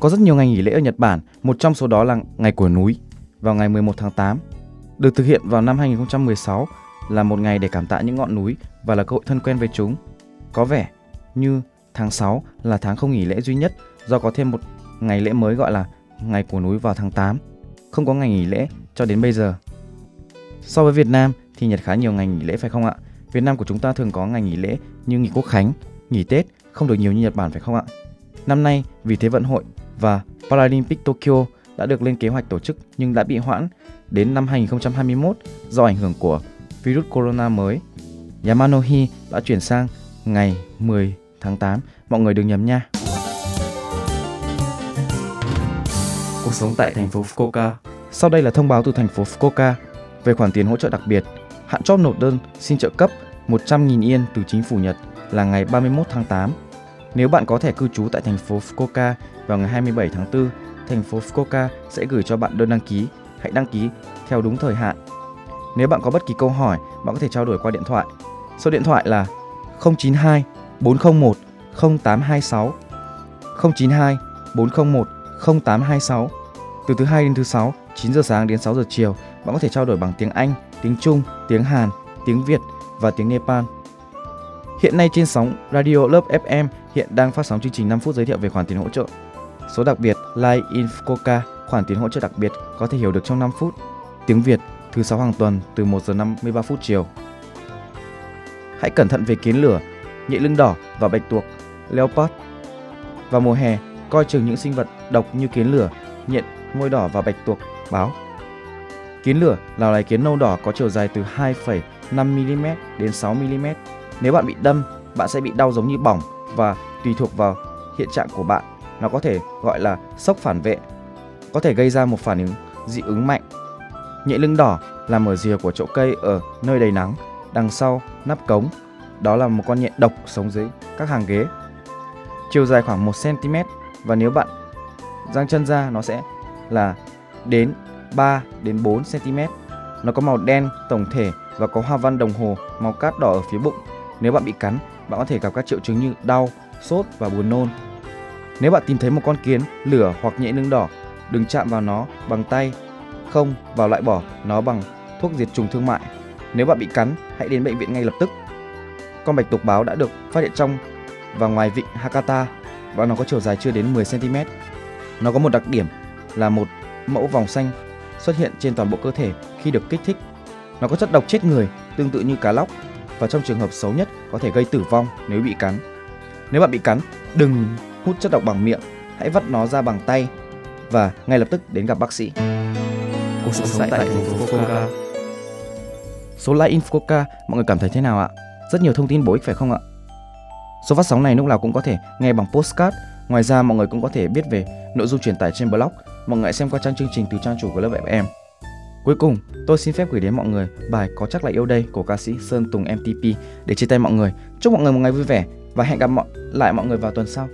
Có rất nhiều ngày nghỉ lễ ở Nhật Bản, một trong số đó là ngày của núi vào ngày 11 tháng 8. Được thực hiện vào năm 2016 là một ngày để cảm tạ những ngọn núi và là cơ hội thân quen với chúng. Có vẻ như tháng 6 là tháng không nghỉ lễ duy nhất do có thêm một ngày lễ mới gọi là ngày của núi vào tháng 8. Không có ngày nghỉ lễ cho đến bây giờ. So với Việt Nam thì Nhật khá nhiều ngày nghỉ lễ phải không ạ? Việt Nam của chúng ta thường có ngày nghỉ lễ như nghỉ quốc khánh, nghỉ Tết không được nhiều như Nhật Bản phải không ạ? Năm nay vì Thế vận hội và Paralympic Tokyo đã được lên kế hoạch tổ chức nhưng đã bị hoãn đến năm 2021 do ảnh hưởng của virus corona mới. Yamanohi đã chuyển sang ngày 10 tháng 8, mọi người đừng nhầm nha. Cuộc sống tại thành phố Fukuoka. Sau đây là thông báo từ thành phố Fukuoka về khoản tiền hỗ trợ đặc biệt. Hạn chót nộp đơn xin trợ cấp 100.000 yên từ chính phủ Nhật là ngày 31 tháng 8. Nếu bạn có thẻ cư trú tại thành phố Fukuoka vào ngày 27 tháng 4, thành phố Fukuoka sẽ gửi cho bạn đơn đăng ký. Hãy đăng ký theo đúng thời hạn. Nếu bạn có bất kỳ câu hỏi, bạn có thể trao đổi qua điện thoại. Số điện thoại là 092 401 0826 092 401 0826. Từ thứ hai đến thứ sáu, 9 giờ sáng đến 6 giờ chiều, bạn có thể trao đổi bằng tiếng Anh, tiếng Trung, tiếng Hàn, tiếng Việt và tiếng Nepal. Hiện nay trên sóng Radio Love FM hiện đang phát sóng chương trình 5 phút giới thiệu về khoản tiền hỗ trợ. Số đặc biệt Live in Fukuoka, khoản tiền hỗ trợ đặc biệt có thể hiểu được trong 5 phút. Tiếng Việt thứ sáu hàng tuần từ 1 giờ 53 phút chiều. Hãy cẩn thận về kiến lửa, nhện lưng đỏ và bạch tuộc, leopard. Vào mùa hè, coi chừng những sinh vật độc như kiến lửa, nhện, môi đỏ và bạch tuộc, báo. Kiến lửa là loài kiến nâu đỏ có chiều dài từ 2,5mm đến 6mm. Nếu bạn bị đâm, bạn sẽ bị đau giống như bỏng và tùy thuộc vào hiện trạng của bạn, nó có thể gọi là sốc phản vệ, có thể gây ra một phản ứng dị ứng mạnh. Nhện lưng đỏ là mở rìa của chậu cây ở nơi đầy nắng, đằng sau nắp cống. Đó là một con nhện độc sống dưới các hàng ghế. Chiều dài khoảng 1 cm và nếu bạn giang chân ra nó sẽ là đến 3 đến 4 cm. Nó có màu đen tổng thể và có hoa văn đồng hồ màu cát đỏ ở phía bụng. Nếu bạn bị cắn, bạn có thể gặp các triệu chứng như đau, sốt và buồn nôn. Nếu bạn tìm thấy một con kiến, lửa hoặc nhện lưng đỏ, đừng chạm vào nó bằng tay, không và loại bỏ nó bằng thuốc diệt trùng thương mại. Nếu bạn bị cắn, hãy đến bệnh viện ngay lập tức. Con bạch tuộc báo đã được phát hiện trong và ngoài vịnh Hakata và nó có chiều dài chưa đến 10 cm. Nó có một đặc điểm là một mẫu vòng xanh xuất hiện trên toàn bộ cơ thể khi được kích thích. Nó có chất độc chết người tương tự như cá lóc và trong trường hợp xấu nhất có thể gây tử vong nếu bị cắn. Nếu bạn bị cắn, đừng hút chất độc bằng miệng, hãy vắt nó ra bằng tay và ngay lập tức đến gặp bác sĩ. Cuộc sống tại thành phố Fukuoka. Số like in Fukuoka mọi người cảm thấy thế nào ạ? Rất nhiều thông tin bổ ích phải không ạ? Số phát sóng này lúc nào cũng có thể nghe bằng postcard. Ngoài ra mọi người cũng có thể biết về nội dung truyền tải trên blog. Mọi người hãy xem qua trang chương trình từ trang chủ của lớp FM. Cuối cùng, tôi xin phép gửi đến mọi người bài Có chắc là yêu đây của ca sĩ Sơn Tùng MTP để chia tay mọi người. Chúc mọi người một ngày vui vẻ và hẹn gặp mọi lại mọi người vào tuần sau.